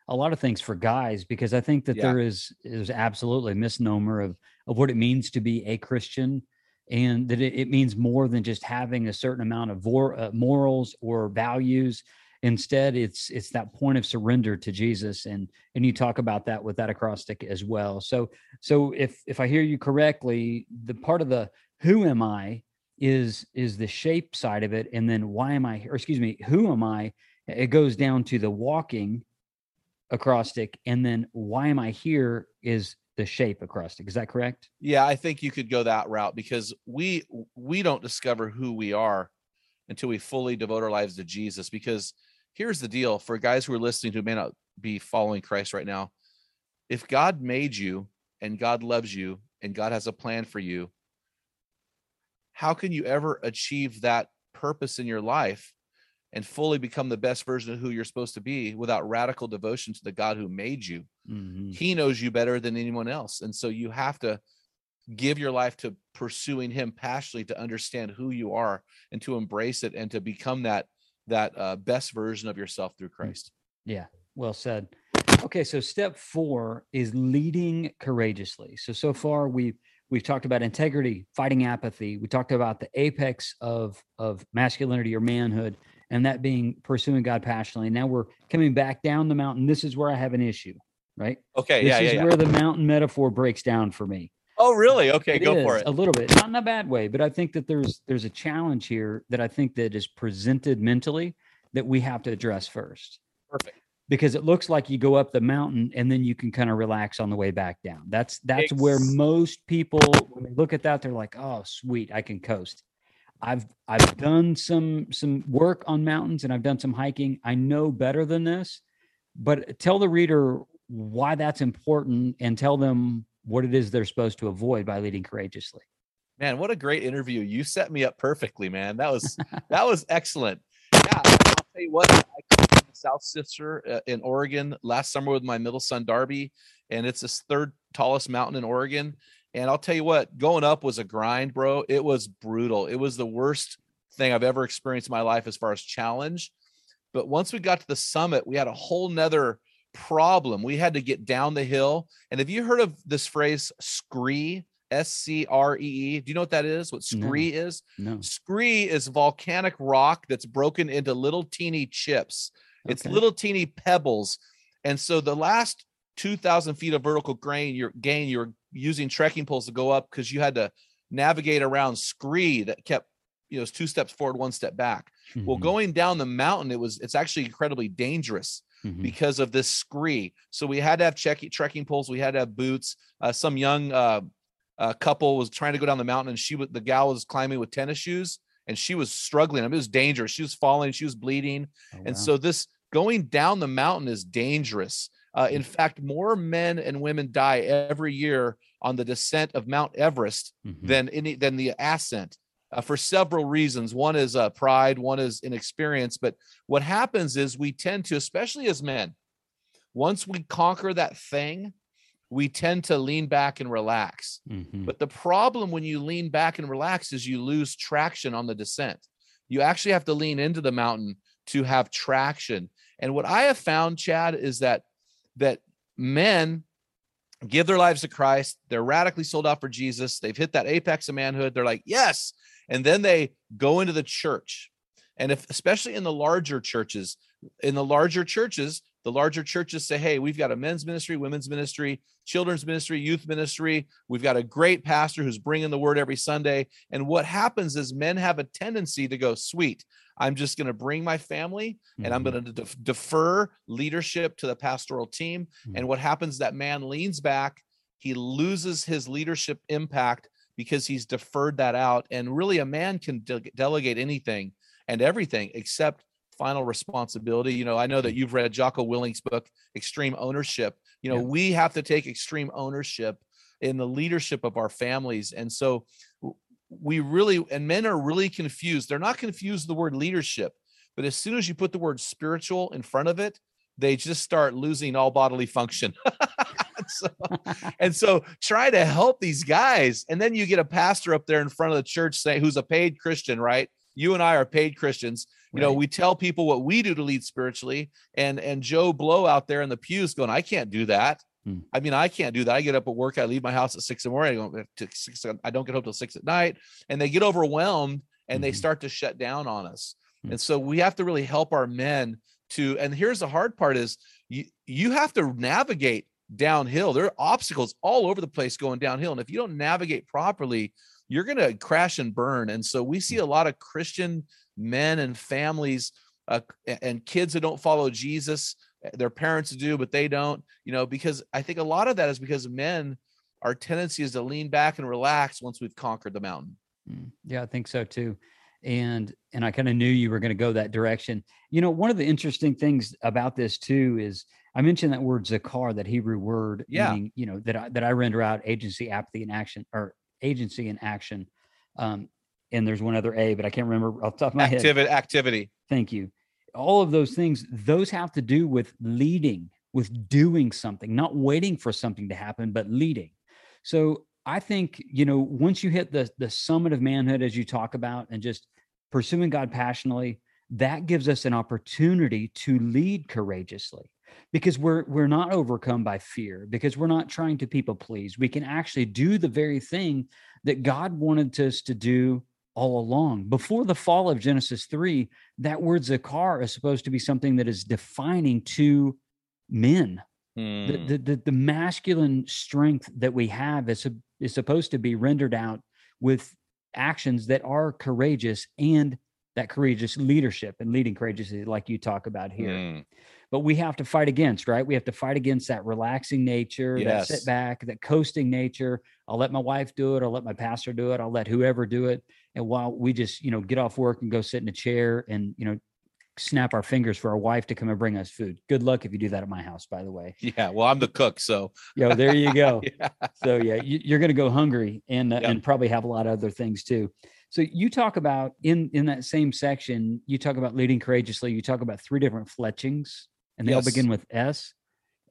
a lot of things for guys because I think that yeah. there is is absolutely a misnomer of of what it means to be a Christian, and that it, it means more than just having a certain amount of vor, uh, morals or values instead it's it's that point of surrender to jesus and and you talk about that with that acrostic as well. So so if if i hear you correctly the part of the who am i is is the shape side of it and then why am i or excuse me who am i? It goes down to the walking acrostic and then why am i here is the shape acrostic. Is that correct? Yeah i think you could go that route because we we don't discover who we are until we fully devote our lives to Jesus. Because here's the deal for guys who are listening who may not be following Christ right now. If God made you and God loves you and God has a plan for you, how can you ever achieve that purpose in your life and fully become the best version of who you're supposed to be without radical devotion to the God who made you? Mm-hmm. He knows you better than anyone else. And so you have to give your life to pursuing him passionately to understand who you are and to embrace it and to become that that uh, best version of yourself through hmm. christ yeah well said okay so step four is leading courageously so so far we've we've talked about integrity fighting apathy we talked about the apex of of masculinity or manhood and that being pursuing God passionately. Now we're coming back down the mountain. This is where I have an issue, right? Okay, This yeah, is yeah, yeah. where the mountain metaphor breaks down for me. Oh, really? Okay, It go is, for it. A little bit, not in a bad way, but I think that there's there's a challenge here that I think that is presented mentally that we have to address first. Perfect. Because it looks like you go up the mountain and then you can kind of relax on the way back down. That's that's where most people when they look at that, they're like, oh sweet, I can coast. I've I've done some some work on mountains and I've done some hiking. I know better than this, but tell the reader why that's important and tell them what it is they're supposed to avoid by leading courageously. Man, what a great interview. You set me up perfectly, man. That was (laughs) that was excellent. Yeah, I'll tell you what, I climbed the South Sister uh, in Oregon last summer with my middle son Darby, and it's this third tallest mountain in Oregon. And I'll tell you what, going up was a grind, bro. It was brutal. It was the worst thing I've ever experienced in my life as far as challenge. But once we got to the summit, we had a whole nother problem. We had to get down the hill. And have you heard of this phrase scree? S C R E E. Do you know what that is? What No. scree is? No. Scree is volcanic rock that's broken into little teeny chips. It's Okay. little teeny pebbles. And so the last 2,000 feet of vertical gain, you're, gain, you're using trekking poles to go up because you had to navigate around scree that kept, you know, it's two steps forward, one step back. Well, Mhm, going down the mountain, it was, it's actually incredibly dangerous mhm. because of this scree. So we had to have check- trekking poles. We had to have boots. Uh, some young uh, uh, couple was trying to go down the mountain, and she was the gal was climbing with tennis shoes, and she was struggling. I mean, it was dangerous. She was falling. She was bleeding, Oh, and so this going down the mountain is dangerous. Uh, in fact, more men and women die every year on the descent of Mount Everest Mhm. than any than the ascent uh, for several reasons. One is uh, pride, one is inexperience. But what happens is we tend to, especially as men, once we conquer that thing, we tend to lean back and relax. Mhm. But the problem when you lean back and relax is you lose traction on the descent. You actually have to lean into the mountain to have traction. And what I have found, Chad, is that that men give their lives to Christ. They're radically sold out for Jesus. They've hit that apex of manhood. They're like, yes. And then they go into the church. And if, especially in the larger churches, in the larger churches, the larger churches say, hey, we've got a men's ministry, women's ministry, children's ministry, youth ministry. We've got a great pastor who's bringing the word every Sunday. And what happens is men have a tendency to go, sweet, I'm just going to bring my family and I'm Mhm. going to def- defer leadership to the pastoral team. Mhm. And what happens? That man leans back, he loses his leadership impact because he's deferred that out. And really, a man can de- delegate anything and everything except final responsibility. You know, I know that you've read Jocko Willink's book, Extreme Ownership. You know, Yeah. we have to take extreme ownership in the leadership of our families. And so we really, and men are really confused. They're not confused the word leadership, but as soon as you put the word spiritual in front of it, they just start losing all bodily function. (laughs) and, so, and so try to help these guys. And then you get a pastor up there in front of the church saying, who's a paid Christian, right? You and I are paid Christians. You know, we tell people what we do to lead spiritually, and and Joe Blow out there in the pews going, I can't do that. Hmm. I mean, I can't do that. I get up at work, I leave my house at six in the morning. I don't, to six, I don't get home till six at night, and they get overwhelmed and they Mhm. start to shut down on us. Hmm. And so we have to really help our men to. And here's the hard part: is you you have to navigate downhill. There are obstacles all over the place going downhill, and if you don't navigate properly, you're going to crash and burn. And so we see a lot of Christian men and families uh, and kids who don't follow Jesus. uh, Their parents do, but they don't, you know, because I think a lot of that is because men, our tendency is to lean back and relax once we've conquered the mountain. Mm, Yeah, I think so too. And and I kind of knew you were going to go that direction. You know, one of the interesting things about this too is I mentioned that word zakar, that Hebrew word, Yeah. meaning, you know, that I, that I render out agency, apathy, and action, or agency and action. Um, and there's one other A, but I can't remember off the top of my head. Activity, activity. Thank you. All of those things, those have to do with leading, with doing something, not waiting for something to happen, but leading. So I think, you know, once you hit the the summit of manhood as you talk about and just pursuing God passionately, that gives us an opportunity to lead courageously because we're we're not overcome by fear because we're not trying to people please. We can actually do the very thing that God wanted us to do all along. Before the fall of Genesis 3, that word Zakar is supposed to be something that is defining to men. Hmm. The, the, the, the masculine strength that we have is, is supposed to be rendered out with actions that are courageous and that courageous leadership and leading courageously, like you talk about here. Hmm. But we have to fight against, right? We have to fight against that relaxing nature, Yes. that sit back, that coasting nature. I'll let my wife do it. I'll let my pastor do it. I'll let whoever do it. And while we just, you know, get off work and go sit in a chair and, you know, snap our fingers for our wife to come and bring us food. Good luck if you do that at my house, by the way. Yeah. Well, I'm the cook, so Yo, there you go. (laughs) yeah. So yeah, you, you're going to go hungry and uh, Yep. and probably have a lot of other things too. So you talk about in in that same section, you talk about leading courageously. You talk about three different fletchings, and they all begin with S.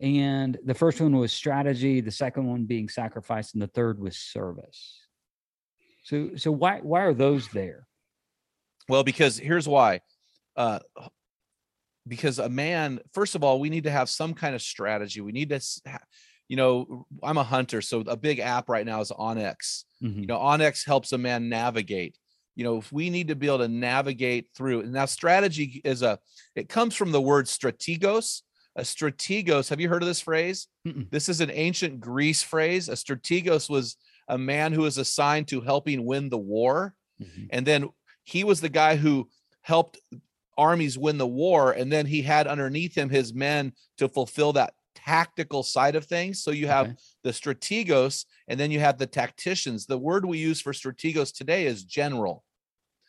And the first one was strategy, the second one being sacrifice, and the third was service. So so why why are those there? Well, because here's why. Uh, because a man, first of all, we need to have some kind of strategy. We need to, you know, I'm a hunter, so a big app right now is onX. Mhm. You know, onX helps a man navigate. You know, if we need to be able to navigate through. and Now, strategy is a. It comes from the word strategos. A strategos. Have you heard of this phrase? Mm-mm. This is an ancient Greece phrase. A strategos was a man who was assigned to helping win the war Mhm. and then he was the guy who helped armies win the war and then he had underneath him his men to fulfill that tactical side of things. So you have Okay. the strategos and then you have the tacticians. The word we use for strategos today is general.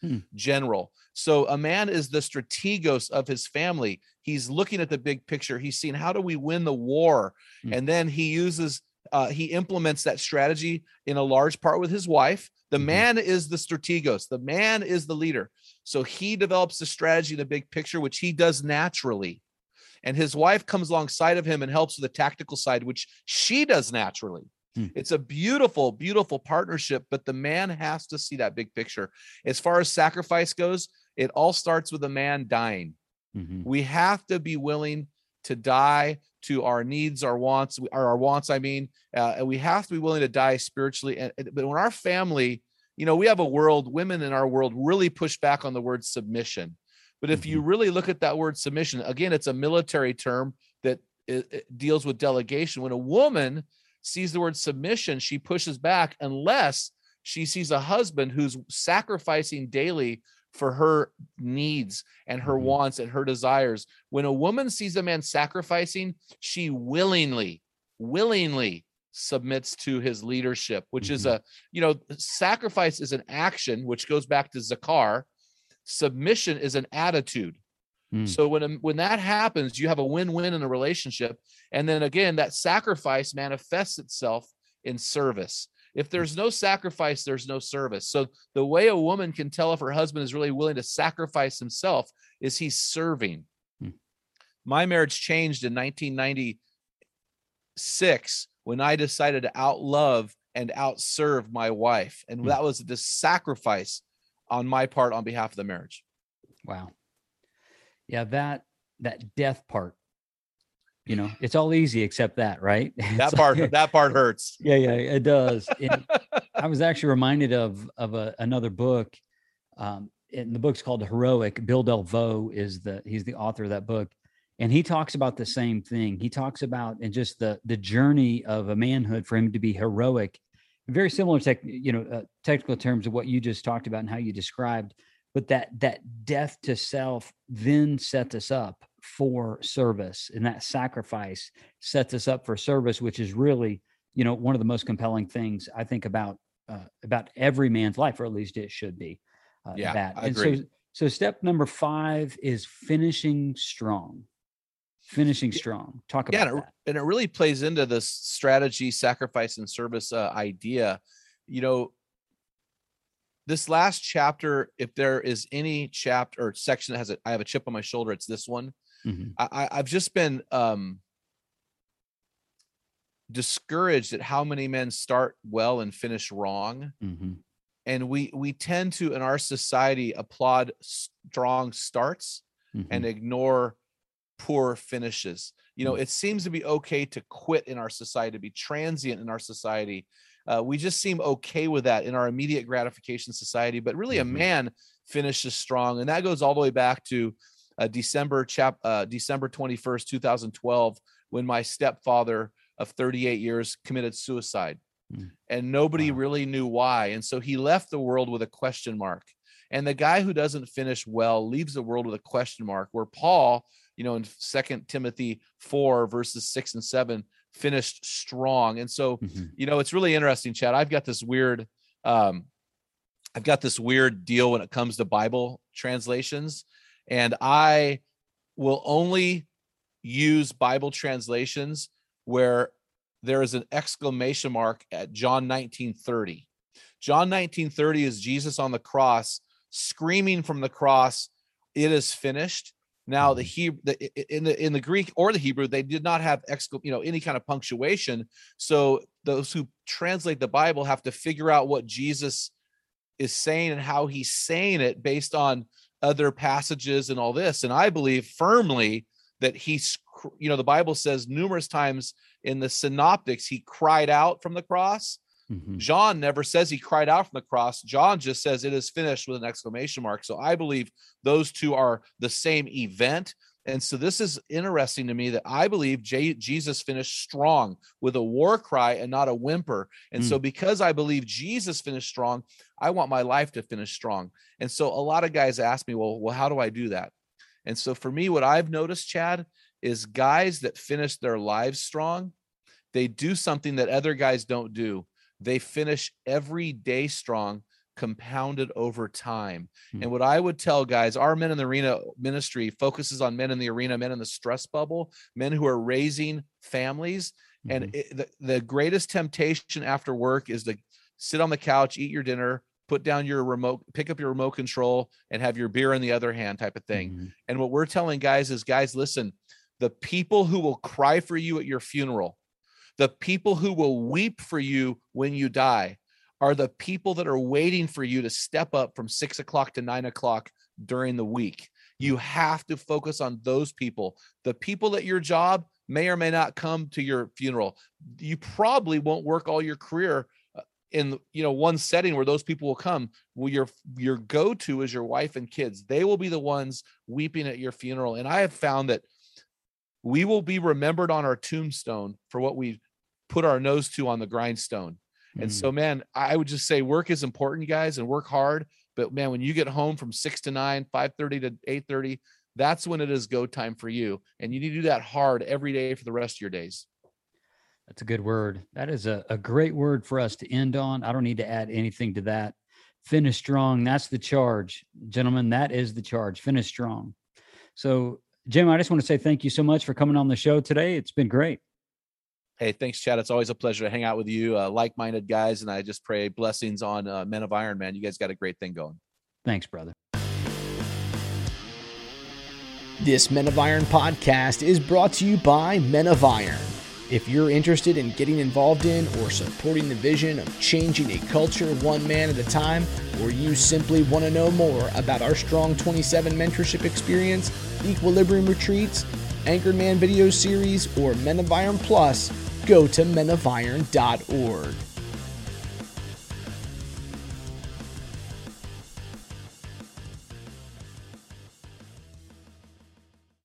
Hmm. general. So a man is the strategos of his family. He's looking at the big picture. He's seeing how do we win the war? Hmm. and then he uses uh, he implements that strategy in a large part with his wife. The Mhm. man is the strategos. The man is the leader so he develops the strategy the big picture which he does naturally and his wife comes alongside of him and helps with the tactical side which she does naturally Hmm. it's a beautiful beautiful partnership but the man has to see that big picture as far as sacrifice goes it all starts with a man dying Mhm. we have to be willing to die to our needs our wants our wants i mean uh, and we have to be willing to die spiritually and and- but when our family you know we have a world women in our world really push back on the word submission. But if you really look at that word submission again it's a military term that it, it deals with delegation. When a woman sees the word submission she pushes back unless she sees a husband who's sacrificing daily for her needs and her Mhm. wants and her desires. When a woman sees a man sacrificing she willingly willingly submits to his leadership which is Mhm. a you know sacrifice is an action which goes back to zakar submission is an attitude Mm. so when when that happens you have a win-win in a relationship and then again that sacrifice manifests itself in service if there's no sacrifice there's no service so the way a woman can tell if her husband is really willing to sacrifice himself is he's serving Hmm. my marriage changed in 1996 when i decided to outlove and outserve my wife and Hmm. that was the sacrifice on my part on behalf of the marriage Wow. Yeah, that that death part. You know, (sighs) it's all easy except that, right? (laughs) that part like- that part hurts (laughs) yeah, yeah, it does. (laughs) And I was actually reminded of of a, another book. Um, and the book's called Heroic. Bill Delvaux is the he's the author of that book, and he talks about the same thing. He talks about and just the the journey of a manhood for him to be heroic. Very similar tech, you know, uh, technical terms of what you just talked about and how you described. But that that death to self then sets us up for service, and that sacrifice sets us up for service, which is really you know one of the most compelling things i think about uh, about every man's life or at least it should be uh, Yeah, that I and agree. so so step number five is finishing strong finishing strong talk yeah about and it, and it really plays into this strategy sacrifice and service uh, idea you know this last chapter if there is any chapter or section that has a i have a chip on my shoulder it's this one Mhm. I, i've just been um discouraged at how many men start well and finish wrong Mhm. and we we tend to in our society applaud strong starts Mhm. and ignore poor finishes. You know, Mm. it seems to be okay to quit in our society, to be transient in our society. uh, we just seem okay with that in our immediate gratification society. But really, mm-hmm. a man finishes strong, and that goes all the way back to uh, December chap uh, December twenty first, two thousand twelve, when my stepfather of thirty eight years committed suicide, mm-hmm. and nobody wow. really knew why, and so he left the world with a question mark. And the guy who doesn't finish well leaves the world with a question mark. Where Paul, you know, in Second Timothy four verses six and seven finished strong. And so, mm-hmm. you know, it's really interesting, Chad. I've got this weird, um, I've got this weird deal when it comes to Bible translations, and I will only use Bible translations where there is an exclamation mark at John 1930. John 1930 is Jesus on the cross screaming from the cross, "It is finished." Now the mm-hmm. Hebrew the, in the in the Greek or the Hebrew they did not have ex, you know any kind of punctuation. So those who translate the Bible have to figure out what Jesus is saying and how he's saying it based on other passages and all this. And I believe firmly that he's you know the Bible says numerous times in the synoptics he cried out from the cross Mm-hmm. John never says he cried out from the cross. John just says it is finished with an exclamation mark. So I believe those two are the same event. And so this is interesting to me that I believe J- Jesus finished strong with a war cry and not a whimper. And mm. so because I believe Jesus finished strong, I want my life to finish strong. And so a lot of guys ask me, well, well, how do I do that? And so for me, what I've noticed, Chad, is guys that finish their lives strong, they do something that other guys don't do they finish every day strong compounded over time. Mm-hmm. And what I would tell guys, our men in the arena ministry focuses on men in the arena, men in the stress bubble, men who are raising families. Mm-hmm. And it, the, the greatest temptation after work is to sit on the couch, eat your dinner, put down your remote, pick up your remote control, and have your beer in the other hand, type of thing. Mm-hmm. And what we're telling guys is, guys, listen, the people who will cry for you at your funeral, the people who will weep for you when you die are the people that are waiting for you to step up from six o'clock to nine o'clock during the week. You have to focus on those people. The people at your job may or may not come to your funeral. You probably won't work all your career uh, in you know one setting where those people will come well your your go-to is your wife and kids they will be the ones weeping at your funeral and i have found that we will be remembered on our tombstone for what we put our nose to on the grindstone. And so, mm. man, I would just say work is important, guys, and work hard. But man, when you get home from six to nine, five thirty to eight thirty, that's when it is go time for you. And you need to do that hard every day for the rest of your days. That's a good word. That is a, a great word for us to end on. I don't need to add anything to that. Finish strong. That's the charge, gentlemen. That is the charge. Finish strong. So, Jim, I just want to say thank you so much for coming on the show today. It's been great. Hey, thanks, Chad. It's always a pleasure to hang out with you, uh, like-minded guys, and I just pray blessings on uh, Men of Iron, man. You guys got a great thing going. Thanks, brother. This Men of Iron podcast is brought to you by Men of Iron. If you're interested in getting involved in or supporting the vision of changing a culture one man at a time, or you simply want to know more about our Strong 27 mentorship experience, Equilibrium retreats, Anchorman video series, or Men of Iron Plus, go to menofiron.org.